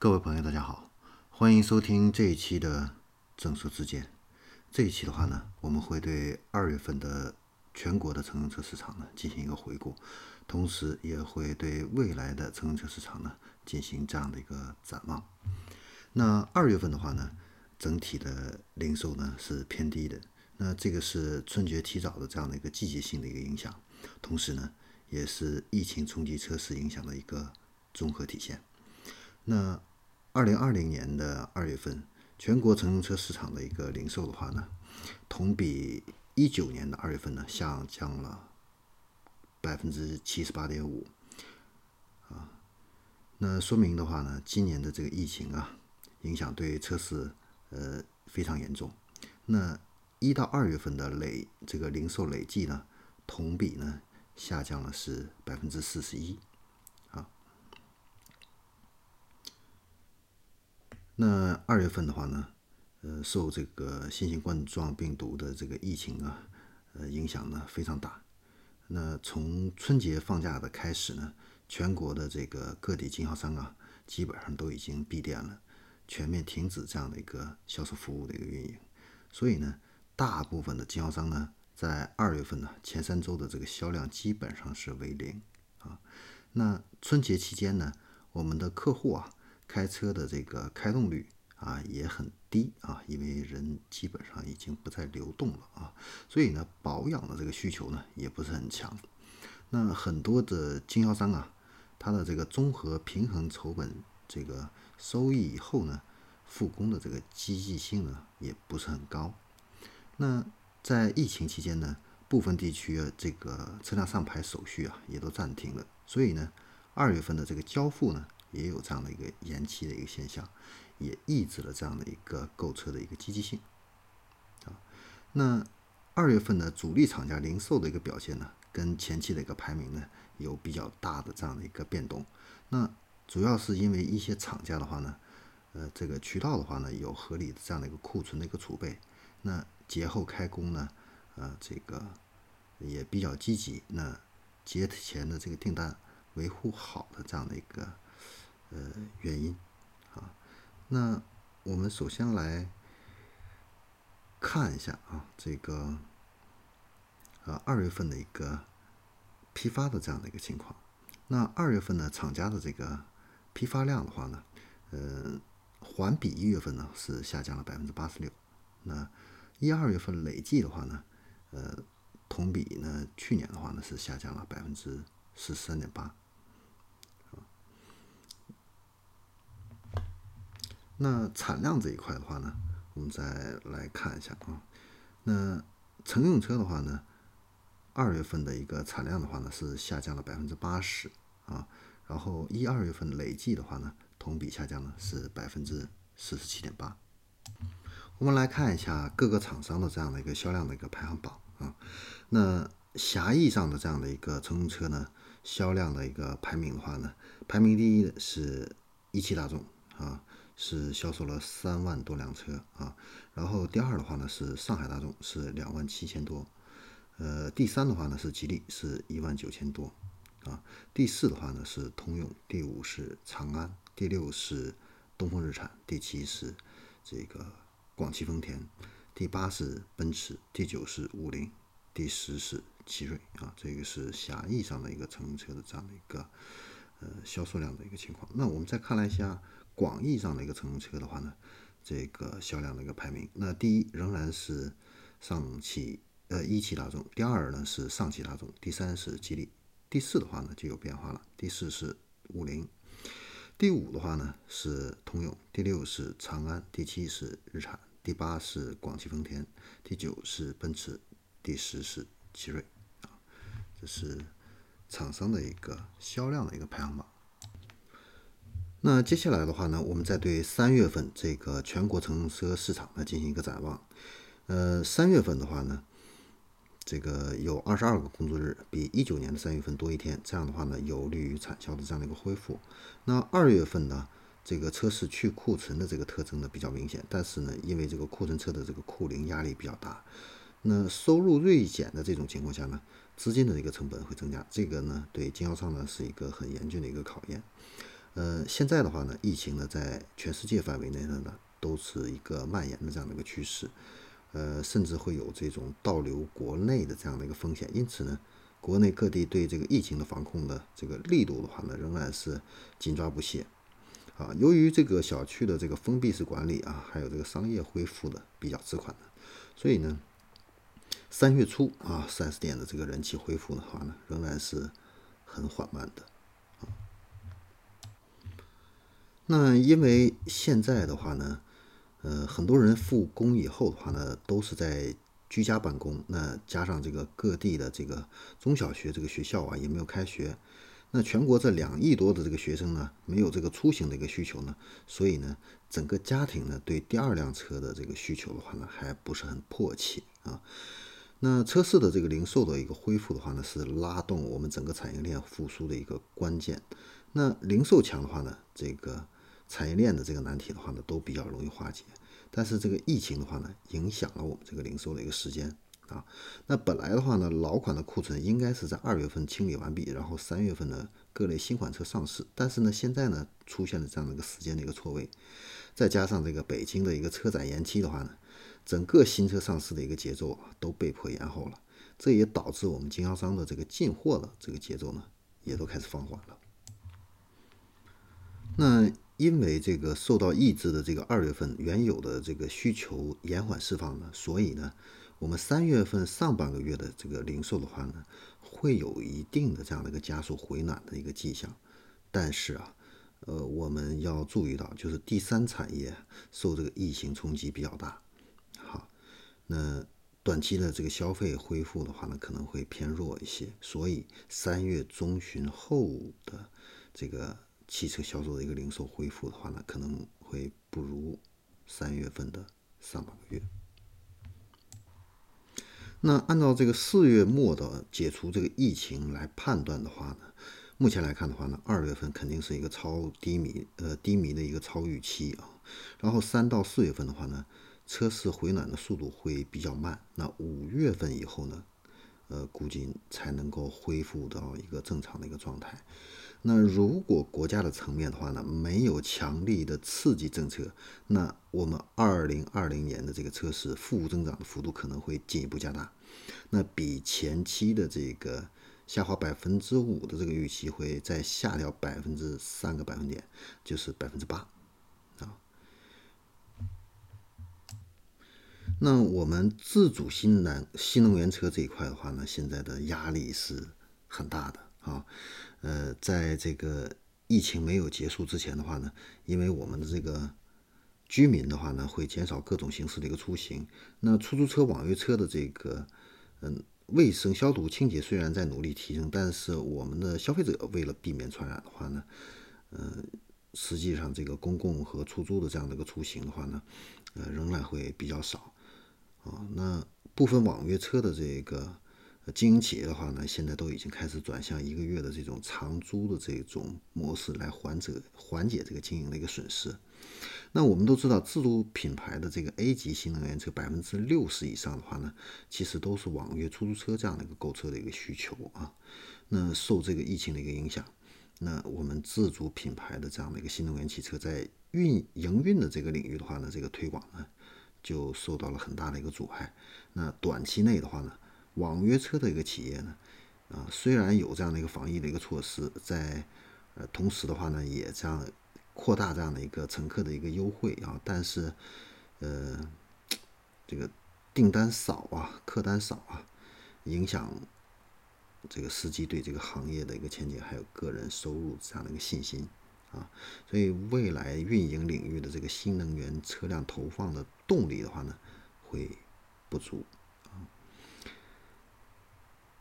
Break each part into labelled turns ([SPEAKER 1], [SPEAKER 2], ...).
[SPEAKER 1] 各位朋友，大家好，欢迎收听这一期的正说之见。这一期的话呢，我们会对二月份的全国的乘用车市场呢进行一个回顾，同时也会对未来的乘用车市场呢进行这样的一个展望。那二月份的话呢，整体的零售呢是偏低的，那这个是春节提早的这样的一个季节性的一个影响，同时呢，也是疫情冲击车市影响的一个综合体现。那二零二零年的二月份，全国乘用车市场的一个零售的话呢，同比一九年的二月份呢下降了百分之七十八点五，啊，那说明的话呢，今年的这个疫情啊，影响对车市呃非常严重。那一到二月份的累这个零售累计呢，同比呢下降了是百分之四十一。那二月份的话呢，呃，受这个新型冠状病毒的这个疫情啊，呃，影响呢非常大。那从春节放假的开始呢，全国的这个各地经销商啊，基本上都已经闭店了，全面停止这样的一个销售服务的一个运营。所以呢，大部分的经销商呢，在二月份呢前三周的这个销量基本上是为零啊。那春节期间呢，我们的客户啊。开车的这个开动率啊也很低啊，因为人基本上已经不再流动了啊，所以呢保养的这个需求呢也不是很强。那很多的经销商啊，他的这个综合平衡成本这个收益以后呢，复工的这个积极性呢也不是很高。那在疫情期间呢，部分地区这个车辆上牌手续啊也都暂停了，所以呢二月份的这个交付呢。也有这样的一个延期的一个现象，也抑制了这样的一个购车的一个积极性啊。那二月份的主力厂家零售的一个表现呢，跟前期的一个排名呢有比较大的这样的一个变动。那主要是因为一些厂家的话呢，呃，这个渠道的话呢有合理的这样的一个库存的一个储备。那节后开工呢，呃，这个也比较积极。那节前的这个订单维护好的这样的一个。呃，原因啊，那我们首先来看一下啊，这个啊二月份的一个批发的这样的一个情况。那二月份呢，厂家的这个批发量的话呢，呃，环比一月份呢是下降了百分之八十六。那一二月份累计的话呢，呃，同比呢去年的话呢是下降了百分之十三点八。那产量这一块的话呢，我们再来看一下啊。那乘用车的话呢，二月份的一个产量的话呢是下降了百分之八十啊。然后一二月份累计的话呢，同比下降呢是百分之四十七点八。我们来看一下各个厂商的这样的一个销量的一个排行榜啊。那狭义上的这样的一个乘用车呢，销量的一个排名的话呢，排名第一的是一汽大众啊。是销售了三万多辆车啊，然后第二的话呢是上海大众是两万七千多，呃，第三的话呢是吉利是一万九千多啊，第四的话呢是通用，第五是长安，第六是东风日产，第七是这个广汽丰田，第八是奔驰，第九是五菱，第十是奇瑞啊，这个是狭义上的一个乘用车的这样的一个呃销售量的一个情况。那我们再看了一下。广义上的一个乘用车的话呢，这个销量的一个排名，那第一仍然是上汽呃一汽大众，第二呢是上汽大众，第三是吉利，第四的话呢就有变化了，第四是五菱，第五的话呢是通用，第六是长安，第七是日产，第八是广汽丰田，第九是奔驰，第十是奇瑞。啊，这是厂商的一个销量的一个排行榜。那接下来的话呢，我们再对三月份这个全国乘用车市场呢进行一个展望。呃，三月份的话呢，这个有二十二个工作日，比一九年的三月份多一天，这样的话呢，有利于产销的这样的一个恢复。那二月份呢，这个车市去库存的这个特征呢比较明显，但是呢，因为这个库存车的这个库龄压力比较大，那收入锐减的这种情况下呢，资金的一个成本会增加，这个呢对经销商呢是一个很严峻的一个考验。呃，现在的话呢，疫情呢在全世界范围内呢都是一个蔓延的这样的一个趋势，呃，甚至会有这种倒流国内的这样的一个风险。因此呢，国内各地对这个疫情的防控的这个力度的话呢，仍然是紧抓不懈。啊，由于这个小区的这个封闭式管理啊，还有这个商业恢复的比较迟缓，所以呢，三月初啊，四 S 店的这个人气恢复的话呢，仍然是很缓慢的啊。那因为现在的话呢，呃，很多人复工以后的话呢，都是在居家办公。那加上这个各地的这个中小学这个学校啊，也没有开学。那全国这两亿多的这个学生呢，没有这个出行的一个需求呢，所以呢，整个家庭呢，对第二辆车的这个需求的话呢，还不是很迫切啊。那车市的这个零售的一个恢复的话呢，是拉动我们整个产业链复苏的一个关键。那零售强的话呢，这个。产业链的这个难题的话呢，都比较容易化解，但是这个疫情的话呢，影响了我们这个零售的一个时间啊。那本来的话呢，老款的库存应该是在二月份清理完毕，然后三月份呢各类新款车上市，但是呢现在呢出现了这样的一个时间的一个错位，再加上这个北京的一个车展延期的话呢，整个新车上市的一个节奏啊都被迫延后了，这也导致我们经销商的这个进货的这个节奏呢也都开始放缓了。那。因为这个受到抑制的这个二月份原有的这个需求延缓释放呢，所以呢，我们三月份上半个月的这个零售的话呢，会有一定的这样的一个加速回暖的一个迹象。但是啊，呃，我们要注意到，就是第三产业受这个疫情冲击比较大，那短期的这个消费恢复的话呢，可能会偏弱一些。所以三月中旬后的这个。汽车销售的一个零售恢复的话呢，可能会不如三月份的上半个月。那按照这个四月末的解除这个疫情来判断的话呢，目前来看的话呢，二月份肯定是一个超低迷，呃低迷的一个超预期啊。然后三到四月份的话呢，车市回暖的速度会比较慢。那五月份以后呢，呃估计才能够恢复到一个正常的一个状态。那如果国家的层面的话呢，没有强力的刺激政策，那我们二零二零年的这个车市负增长的幅度可能会进一步加大，那比前期的这个下滑百分之五的这个预期会再下调百分之三个百分点，就是百分之八那我们自主新能新能源车这一块的话呢，现在的压力是很大的啊。呃，在这个疫情没有结束之前的话呢，因为我们的这个居民的话呢，会减少各种形式的一个出行。那出租车、网约车的这个嗯卫生消毒清洁虽然在努力提升，但是我们的消费者为了避免传染的话呢，嗯，实际上这个公共和出租的这样的一个出行的话呢，呃，仍然会比较少啊。那部分网约车的这个。经营企业的话呢，现在都已经开始转向一个月的这种长租的这种模式来缓解缓解这个经营的一个损失。那我们都知道，自主品牌的这个 A 级新能源车百分之六十以上的话呢，其实都是网约出租车这样的一个购车的一个需求啊。那受这个疫情的一个影响，那我们自主品牌的这样的一个新能源汽车在运营运的这个领域的话呢，这个推广呢就受到了很大的一个阻碍。那短期内的话呢，网约车的一个企业呢，啊，虽然有这样的一个防疫的一个措施，在呃同时的话呢，也这样扩大这样的一个乘客的一个优惠啊，但是呃这个订单少啊，客单少啊，影响这个司机对这个行业的一个前景还有个人收入这样的一个信心啊，所以未来运营领域的这个新能源车辆投放的动力的话呢，会不足啊。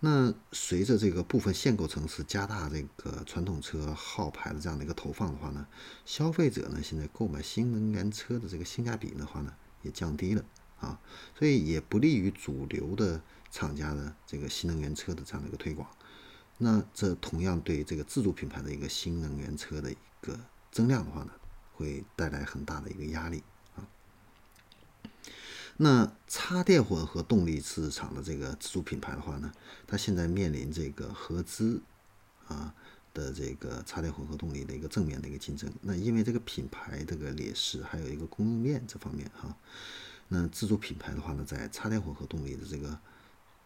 [SPEAKER 1] 那随着这个部分限购城市加大这个传统车号牌的这样的一个投放的话呢，消费者呢现在购买新能源车的这个性价比的话呢也降低了啊，所以也不利于主流的厂家的这个新能源车的这样的一个推广。那这同样对这个自主品牌的一个新能源车的个增量的话呢，会带来很大的一个压力啊。那插电混合动力市场的这个自主品牌的话呢，它现在面临这个合资啊的这个插电混合动力的一个正面的一个竞争。那因为这个品牌这个劣势，还有一个供应链这方面哈，那自主品牌的话呢，在插电混合动力的这个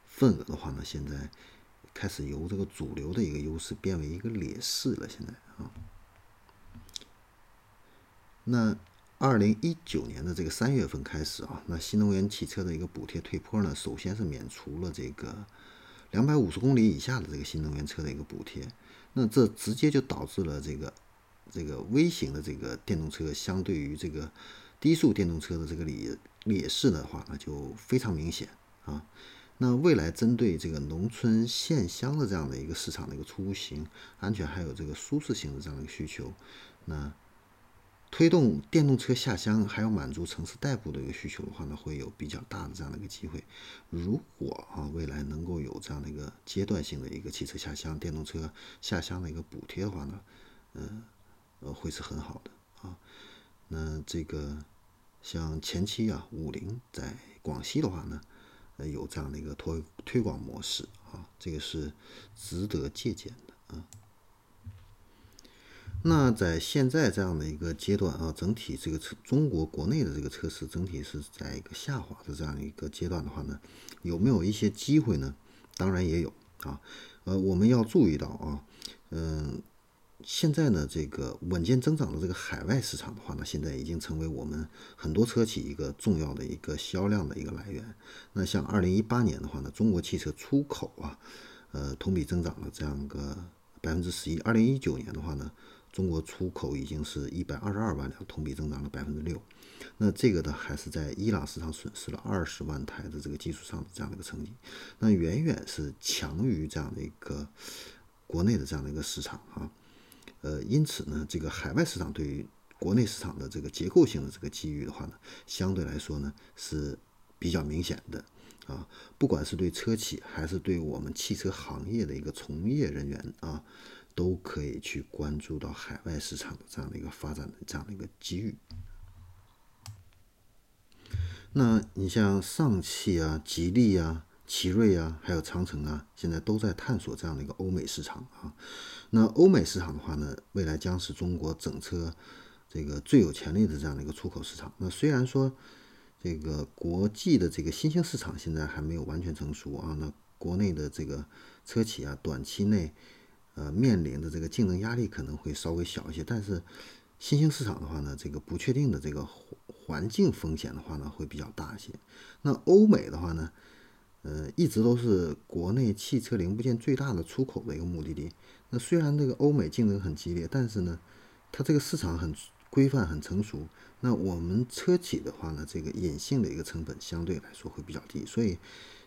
[SPEAKER 1] 份额的话呢，现在开始由这个主流的一个优势变为一个劣势了。现在啊，那二零一九年的这个三月份开始啊，那新能源汽车的一个补贴退坡呢，首先是免除了这个两百五十公里以下的这个新能源车的一个补贴。那这直接就导致了这个这个微型的这个电动车相对于这个低速电动车的这个劣劣势的话，那就非常明显啊。那未来针对这个农村县乡的这样的一个市场的一个出行安全还有这个舒适性的这样的一个需求，那推动电动车下乡还要满足城市代步的一个需求的话呢，会有比较大的这样的一个机会。如果啊未来能够有这样的一个阶段性的一个汽车下乡、电动车下乡的一个补贴的话呢，呃呃会是很好的啊。那这个像前期啊五菱在广西的话呢。呃，有这样的一个推推广模式啊，这个是值得借鉴的啊。那在现在这样的一个阶段啊，整体这个车中国国内的这个车市整体是在一个下滑的这样一个阶段的话呢，有没有一些机会呢？当然也有啊。呃，我们要注意到啊，嗯。现在呢，这个稳健增长的这个海外市场的话呢，现在已经成为我们很多车企一个重要的一个销量的一个来源。那像二零一八年的话呢，中国汽车出口啊，呃，同比增长了这样个百分之十一。二零一九年的话呢，中国出口已经是一百二十二万辆，同比增长了百分之六。那这个呢，还是在伊朗市场损失了二十万台的这个基础上的这样的一个成绩，那远远是强于这样的一个国内的这样的一个市场啊。呃，因此呢，这个海外市场对于国内市场的这个结构性的这个机遇的话呢，相对来说呢是比较明显的啊。不管是对车企还是对我们汽车行业的一个从业人员啊，都可以去关注到海外市场的这样的一个发展的这样的一个机遇。那你像上汽啊、吉利啊。奇瑞啊，还有长城啊，现在都在探索这样的一个欧美市场啊。那欧美市场的话呢，未来将是中国整车这个最有潜力的这样的一个出口市场。那虽然说这个国际的这个新兴市场现在还没有完全成熟啊，那国内的这个车企啊，短期内呃面临的这个竞争压力可能会稍微小一些。但是新兴市场的话呢，这个不确定的这个环境风险的话呢，会比较大一些。那欧美的话呢？呃，一直都是国内汽车零部件最大的出口的一个目的地。那虽然这个欧美竞争很激烈，但是呢，它这个市场很规范、很成熟。那我们车企的话呢，这个隐性的一个成本相对来说会比较低，所以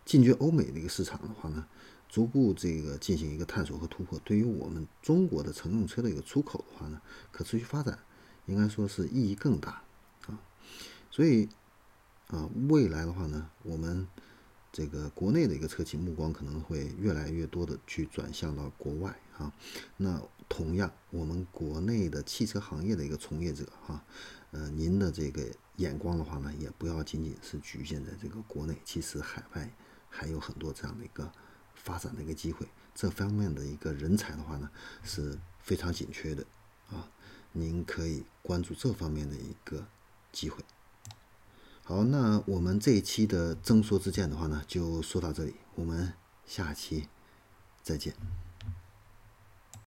[SPEAKER 1] 进军欧美的一个市场的话呢，逐步这个进行一个探索和突破，对于我们中国的乘用车的一个出口的话呢，可持续发展应该说是意义更大啊。所以啊，未来的话呢，我们。这个国内的一个车企目光可能会越来越多的去转向到国外啊，那同样我们国内的汽车行业的一个从业者哈，呃，您的这个眼光的话呢，也不要仅仅是局限在这个国内，其实海外还有很多这样的一个发展的一个机会，这方面的一个人才的话呢是非常紧缺的啊，您可以关注这方面的一个机会。好，那我们这一期的增说之见的话呢，就说到这里，我们下期再见。